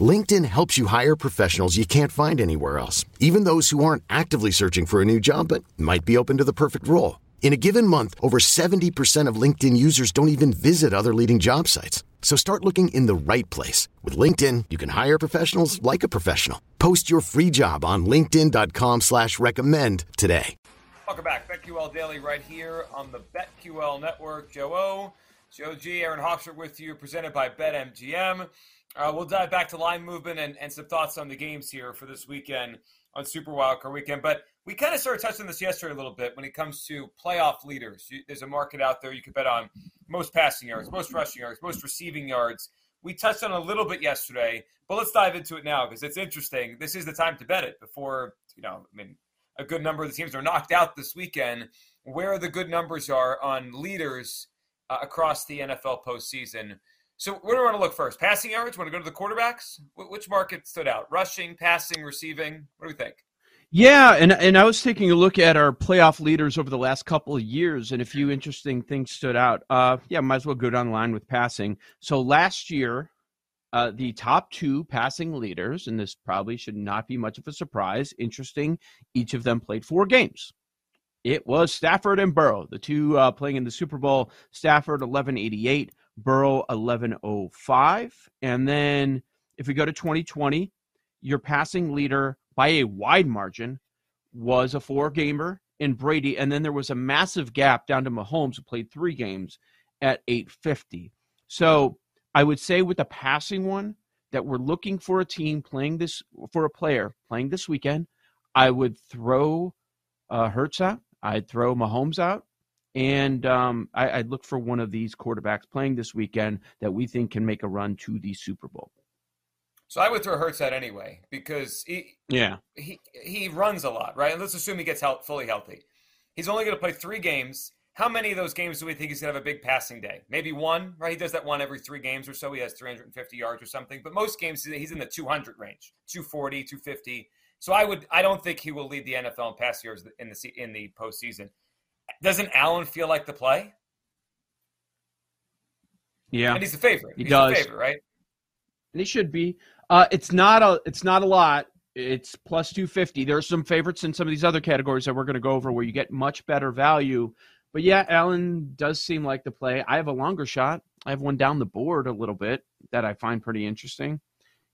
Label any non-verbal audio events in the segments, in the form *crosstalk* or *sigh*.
LinkedIn helps you hire professionals you can't find anywhere else, even those who aren't actively searching for a new job but might be open to the perfect role. In a given month, over 70% of LinkedIn users don't even visit other leading job sites. So start looking in the right place. With LinkedIn, you can hire professionals like a professional. Post your free job on linkedin.com slash recommend today. Welcome back. BetQL Daily right here on the BetQL Network. Joe O, Joe G, Aaron Hawksworth with you, presented by BetMGM. Uh, we'll dive back to line movement and, and some thoughts on the games here for this weekend on Super Wildcard Weekend. But we kind of started touching this yesterday a little bit when it comes to playoff leaders. There's a market out there you could bet on most passing yards, most rushing yards, most receiving yards. We touched on a little bit yesterday, but let's dive into it now because it's interesting. This is the time to bet it before, you know, I mean, a good number of the teams are knocked out this weekend. Where the good numbers are on leaders uh, across the NFL postseason. So, where do we want to look first? Passing yards? Want to go to the quarterbacks? Which market stood out? Rushing, passing, receiving? What do we think? Yeah, and and I was taking a look at our playoff leaders over the last couple of years, and a few interesting things stood out. Uh, yeah, might as well go down the line with passing. So last year, uh, the top two passing leaders, and this probably should not be much of a surprise. Interesting, each of them played four games. It was Stafford and Burrow, the two uh, playing in the Super Bowl. Stafford eleven eighty eight, Burrow 1105. And then if we go to 2020, your passing leader by a wide margin was a four gamer in Brady. And then there was a massive gap down to Mahomes, who played three games at 850. So I would say with the passing one, that we're looking for a team playing this for a player playing this weekend. I would throw uh, Hurts out. I'd throw Mahomes out. And um, I, would look for one of these quarterbacks playing this weekend that we think can make a run to the Super Bowl. So I would throw Hurts out anyway because he yeah he he runs a lot, right? And let's assume he gets health, fully healthy. He's only going to play three games. How many of those games do we think he's going to have a big passing day? Maybe one, right? He does that one every three games or so. He has 350 yards or something. But most games he's in the 200 range, 240, 250. So I would I don't think he will lead the NFL in pass yards in the in the postseason. Doesn't Allen feel like the play? Yeah, and he's the favorite. He he's does, favorite, right? And he should be. Uh, it's not a. It's not a lot. It's plus two fifty. There are some favorites in some of these other categories that we're going to go over where you get much better value. But yeah, Allen does seem like the play. I have a longer shot. I have one down the board a little bit that I find pretty interesting.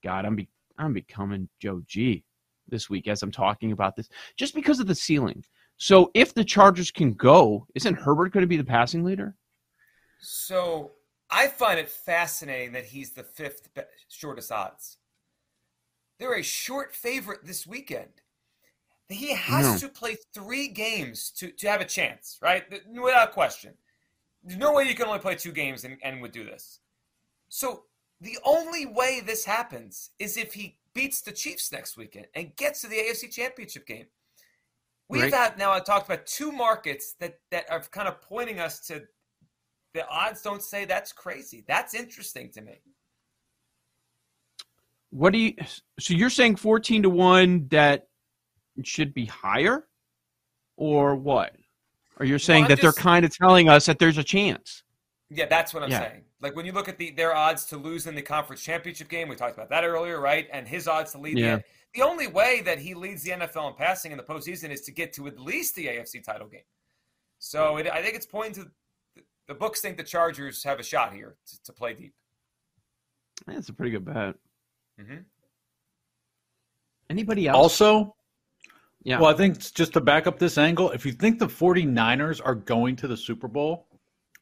God, I'm be, I'm becoming Joe G this week as I'm talking about this, just because of the ceiling. So if the Chargers can go, isn't Herbert going to be the passing leader? So I find it fascinating that he's the fifth shortest odds. They're a short favorite this weekend. He has no. to play three games to, to have a chance, right? Without question. There's no way you can only play two games and, and would do this. So the only way this happens is if he beats the Chiefs next weekend and gets to the AFC Championship game. We've right. had now I talked about two markets that that are kind of pointing us to the odds don't say that's crazy. That's interesting to me. What do you so you're saying 14 to 1 that should be higher or what? Or you're saying well, that just, they're kind of telling us that there's a chance. Yeah, that's what I'm yeah. saying. Like when you look at the their odds to lose in the conference championship game, we talked about that earlier, right? And his odds to lead yeah. the the only way that he leads the NFL in passing in the postseason is to get to at least the AFC title game. So it, I think it's pointing to the books think the Chargers have a shot here to, to play deep. That's a pretty good bet. Mm-hmm. Anybody else? Also, yeah. Well, I think just to back up this angle, if you think the 49ers are going to the Super Bowl,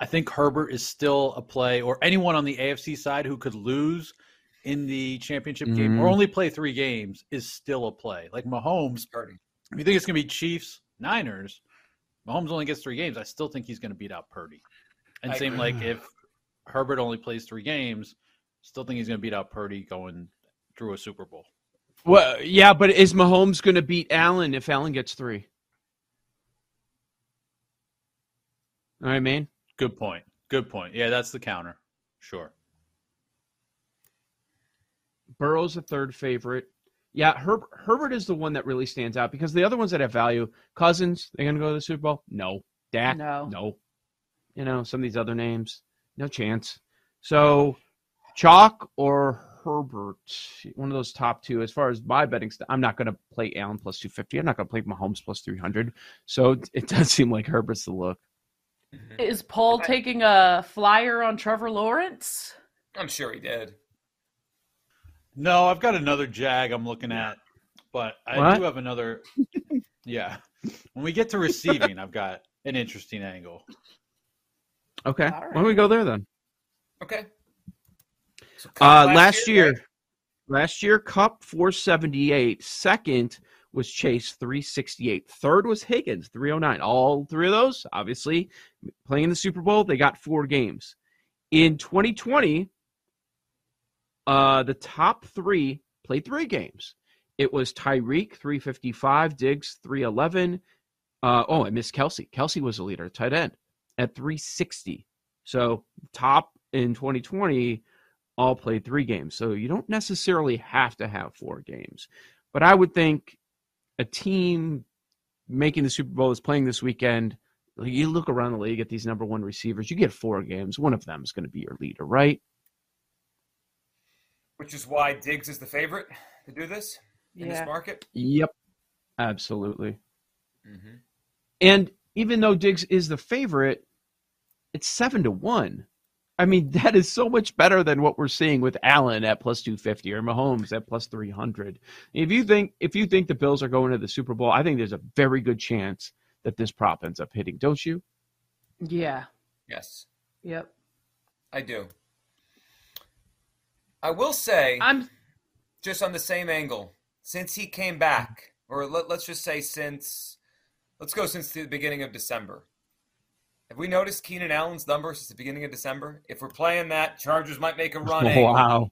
I think Herbert is still a play, or anyone on the AFC side who could lose – in the championship mm-hmm. game or only play three games is still a play. Like Mahomes, starting. If you think it's going to be Chiefs, Niners, Mahomes only gets three games. I still think he's going to beat out Purdy. And I same agree. like if Herbert only plays three games, still think he's going to beat out Purdy going through a Super Bowl. Well, yeah, but is Mahomes going to beat Allen if Allen gets three? All right, know what I mean? Good point. Good point. Yeah, that's the counter. Sure. Burrow's a third favorite. Yeah, Her- Herbert is the one that really stands out because the other ones that have value, Cousins, they're going to go to the Super Bowl? No. Dak? No. No. You know, some of these other names, no chance. So, Chalk or Herbert, one of those top two. As far as my betting, st- I'm not going to play Allen plus 250. I'm not going to play Mahomes plus 300. So it, it does seem like Herbert's the look. Is Paul taking a flyer on Trevor Lawrence? I'm sure he did. No, I've got another Jag I'm looking at, but I What? do have another. yeah. When we get to receiving, I've got an interesting angle. Okay. All Why don't we go there then? Okay. So Uh, Kupp last year, right? last year, Kupp 478. Second was Chase 368. Third was Higgins 309. All three of those, obviously, playing in the Super Bowl, they got four games. In 2020, uh, the top three played three games. It was Tyreek 355, Diggs 311. Uh, oh, I missed Kelce. Kelce was the leader, tight end at 360. So top in 2020 all played three games. So you don't necessarily have to have four games. But I would think a team making the Super Bowl is playing this weekend. You look around the league at these number one receivers, you get four games. One of them is going to be your leader, right? Which is why Diggs is the favorite to do this in this market. Yep. Absolutely. Mm-hmm. And even though Diggs is the favorite, it's seven to one. I mean, *laughs* that is so much better than what we're seeing with Allen at plus two fifty or Mahomes at plus three hundred. If you think if you think the Bills are going to the Super Bowl, I think there's a very good chance that this prop ends up hitting, don't you? Yeah. Yes, Yep. I do. I will say, I'm just on the same angle, since he came back, or let, let's just say since, let's go since the beginning of December. Have we noticed Keenan Allen's number since the beginning of December? If we're playing that, Chargers might make a run. *laughs* eh? wow.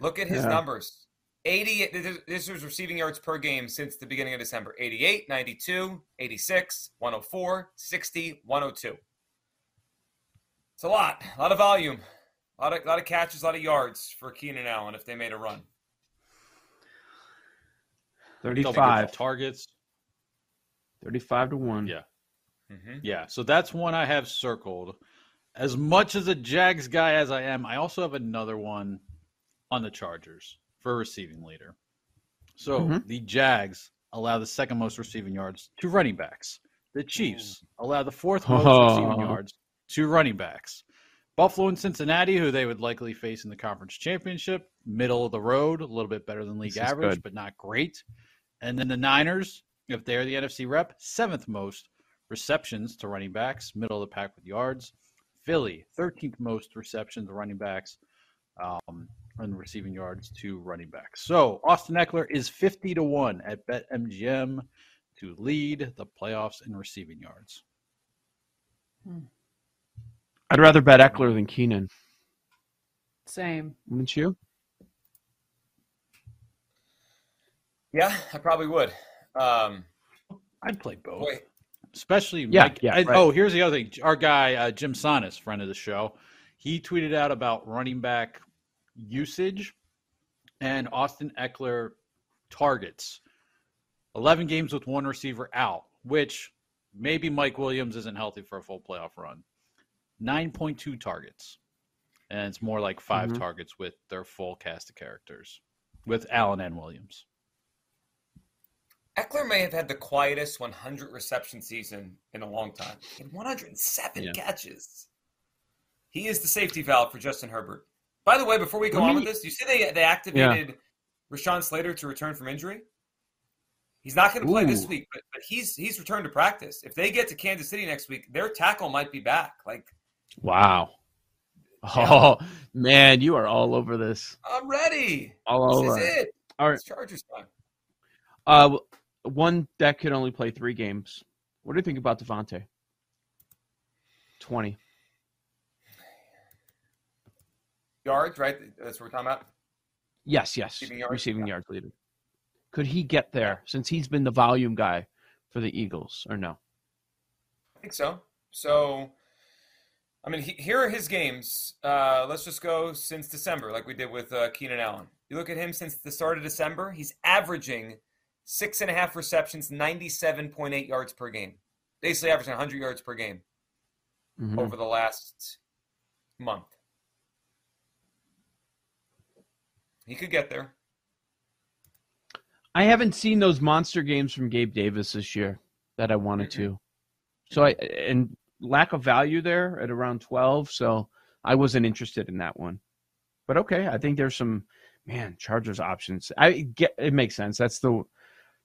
Look at his Yeah. numbers. 88 this- was receiving yards per game since the beginning of December. 88, 92, 86, 104, 60, 102. It's a lot. A lot of volume. A lot of, lot of catches, a lot of yards for Keenan Allen if they made a run. 35. targets. 35 to 1. Yeah. Mm-hmm. Yeah, so that's one I have circled. As much as a Jags guy as I am, I also have another one on the Chargers for receiving leader. So Mhm. the Jags allow the second most receiving yards to running backs. The Chiefs allow the fourth *laughs* most receiving yards to running backs. Buffalo and Cincinnati, who they would likely face in the conference championship, middle of the road, a little bit better than league average, good. but not great. And then the Niners, if they're the NFC rep, seventh most receptions to running backs, middle of the pack with yards. Philly, 13th most receptions to running backs, um, and receiving yards to running backs. So Austin Ekeler is 50 to 1 at BetMGM to lead the playoffs in receiving yards. I'd rather bet Ekeler than Keenan. same. Wouldn't you? Yeah, I probably would. Um, I'd play both. boy, Especially Yeah, Mike. yeah, and- right. Oh, here's the other thing. Our guy uh, Jim Sannes, friend of the show, he tweeted out about running back usage and Austin Ekeler targets. Eleven games with one receiver out, which maybe Mike Williams isn't healthy for a full playoff run. Nine point two targets, and it's more like 5 Mhm. targets with their full cast of characters with Allen and Williams. Ekeler may have had the quietest 100 reception season in a long time. In 107 Yeah. catches. He is the safety valve for Justin Herbert. By the way, before we go Let on me- with this, you see they they activated Rashawn Slater to return from injury. He's not going to play this week, but, but he's he's returned to practice. If they get to Kansas City next week, their tackle might be back. Like Wow. Oh, man, you are all over this. I'm ready. All This over. is it. All right. It's Chargers time. Uh, one that could only play three games. What do you think about DeVonta? 20. Yards, right? That's what we're talking about. Yes, yes. Receiving yards? Receiving yards leader. Could he get there since he's been the volume guy for the Eagles or no? I think so. So, I mean, he, here are his games. Uh, let's just go since December, like we did with uh, Keenan Allen. You look at him since the start of December, he's averaging six and a half receptions, 97.8 yards per game. Basically, averaging 100 yards per game mm-hmm. over the last month. He could get there. I haven't seen those monster games from Gabe Davis this year that I wanted mm-hmm. to. So I and lack of value there at around 12, so I wasn't interested in that one. But okay, I think there's some man Chargers options. I get it makes sense. That's the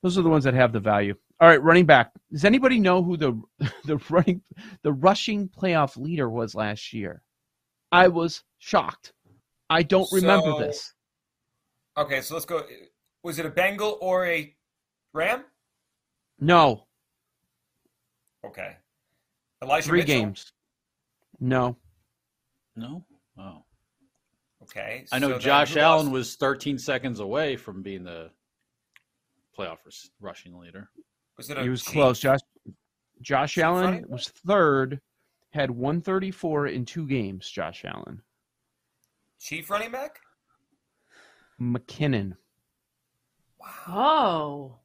those are the ones that have the value. All right, running back. Does anybody know who the *laughs* the running the rushing playoff leader was last year? I was shocked. I don't remember so, this. Okay, so let's go. Was it a Bengal or a Ram? No. Okay. Elijah Three Mitchell? games. No. No. Oh. Okay. I know so Josh Allen was 13 seconds away from being the playoff rushing leader. Was it he was close. Josh Josh Allen was third, had 134 in two games. Josh Allen. Chief running back. McKinnon. Wow.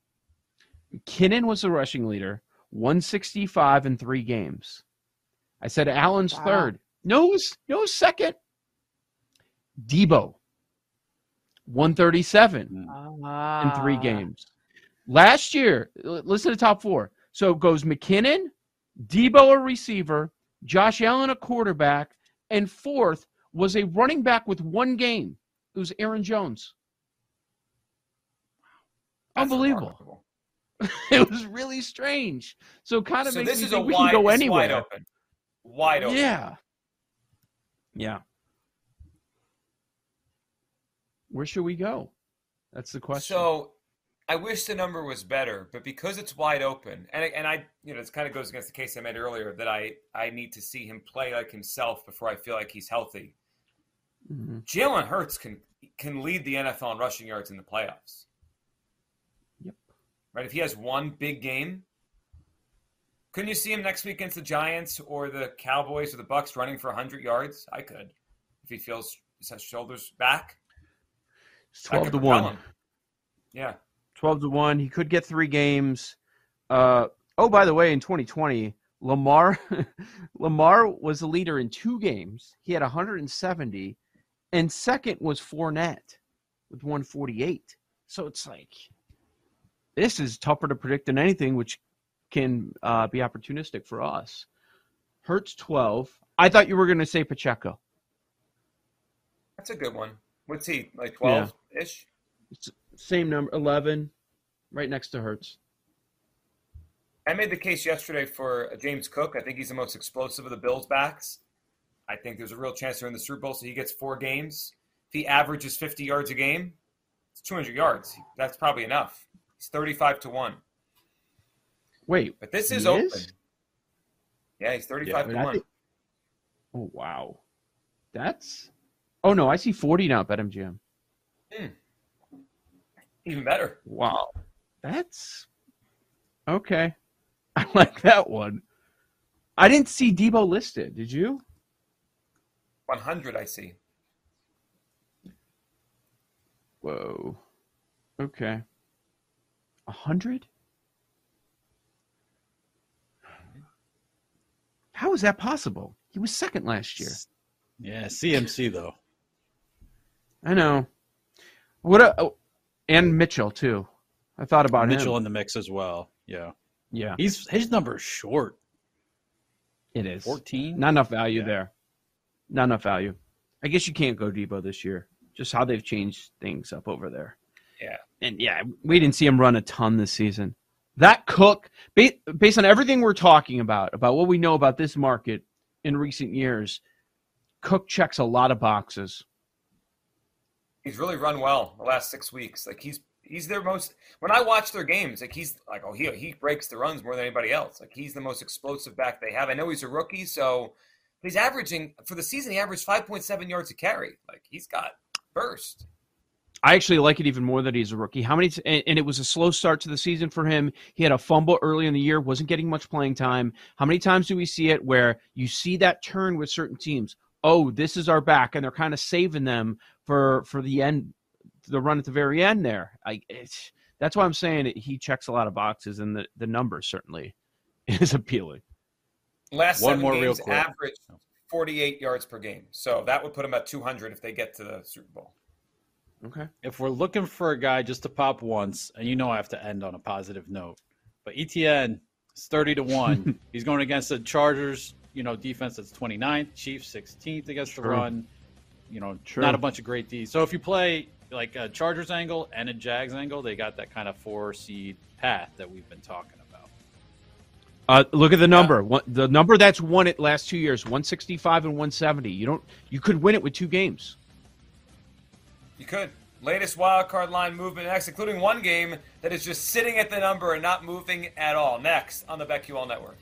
McKinnon was the rushing leader, 165 in three games. I said Allen's wow. third. No, no second. Deebo, 137 wow. Ah. in three games. Last year, listen to the top four. So it goes McKinnon, Deebo a receiver, Josh Allen a quarterback, and fourth was a running back with one game. It was Aaron Jones. That's Unbelievable. *laughs* it was really strange. So kind of so makes this me is think a we wide, can go anywhere. Wide open. Wide open. Yeah. Yeah. Where should we go? That's the question. So I wish the number was better, but because it's wide open, and and I, you know, this kind of goes against the case I made earlier that I I need to see him play like himself before I feel like he's healthy. Mm-hmm. Jalen Hurts can can lead the NFL in rushing yards in the playoffs. Yep. Right. If he has one big game, couldn't you see him next week against the Giants or the Cowboys or the Bucks running for hundred yards? I could, if he feels his shoulders back. Twelve to one. Yeah. 12 to 1. He could get three games. Uh, oh, by the way, in 2020, Lamar *laughs* Lamar was the leader in two games. He had 170, and second was Fournette with 148. So it's like this is tougher to predict than anything, which can uh, be opportunistic for us. Hurts 12. I thought you were going to say Pacheco. That's a good one. What's he like 12 ish? Same number, 11, right next to Hurts. I made the case yesterday for James Cook. I think he's the most explosive of the Bills backs. I think there's a real chance they're in the Super Bowl, so he gets four games. If he averages 50 yards a game, it's 200 yards. That's probably enough. He's 35 to 1. Wait. But this is open. Is? Yeah, he's 35 yeah, to 1. Think... Oh, wow. That's. Oh, no, I see 40 now at BetMGM. Hmm. Even better. Wow. That's okay. *laughs* I like that one. I didn't see Deebo listed. Did you? 100, I see. Whoa. Okay. 100? How is that possible? He was second last year. Yeah, CMC though. I know. What a, and Mitchell too. I thought about Mitchell him. in the mix as well. Yeah, yeah. He's his number is short. It is fourteen. Not enough value yeah. there. Not enough value. I guess you can't go Deebo this year. Just how they've changed things up over there. Yeah, and yeah, we didn't see him run a ton this season. That Cook, based on everything we're talking about, about what we know about this market in recent years, Cook checks a lot of boxes he's really run well the last six weeks. Like he's he's their most when I watch their games, like he's like oh he he breaks the runs more than anybody else. Like he's the most explosive back they have. I know he's a rookie, so he's averaging for the season. He averaged five point seven yards a carry. Like he's got burst. I actually like it even more that he's a rookie. How many? And, and, it was a slow start to the season for him. He had a fumble early in the year, wasn't getting much playing time. How many times do we see it where you see that turn with certain teams? Oh, this is our back, and they're kind of saving them for for the end, the run at the very end. There, I, that's why I'm saying it, he checks a lot of boxes, and the the numbers certainly *laughs* is appealing. Last one more games, real quick. average 48 yards per game, so that would put him at 200 if they get to the Super Bowl. Okay. If we're looking for a guy just to pop once, and you know I have to end on a positive note, but Etienne is 30 to 1. *laughs* He's going against the Chargers, you know, defense that's 29th, Chiefs 16th against True. the run. You know, True. not a bunch of great D's. So if you play like a Chargers angle and a Jags angle, they got that kind of four seed path that we've been talking about. Uh, look at the number. Yeah. the number that's won it last two years: 165 and 170. You don't. You could win it with two games. You could. Latest wildcard line movement next, including one game that is just sitting at the number and not moving at all. Next on the BetQL Network.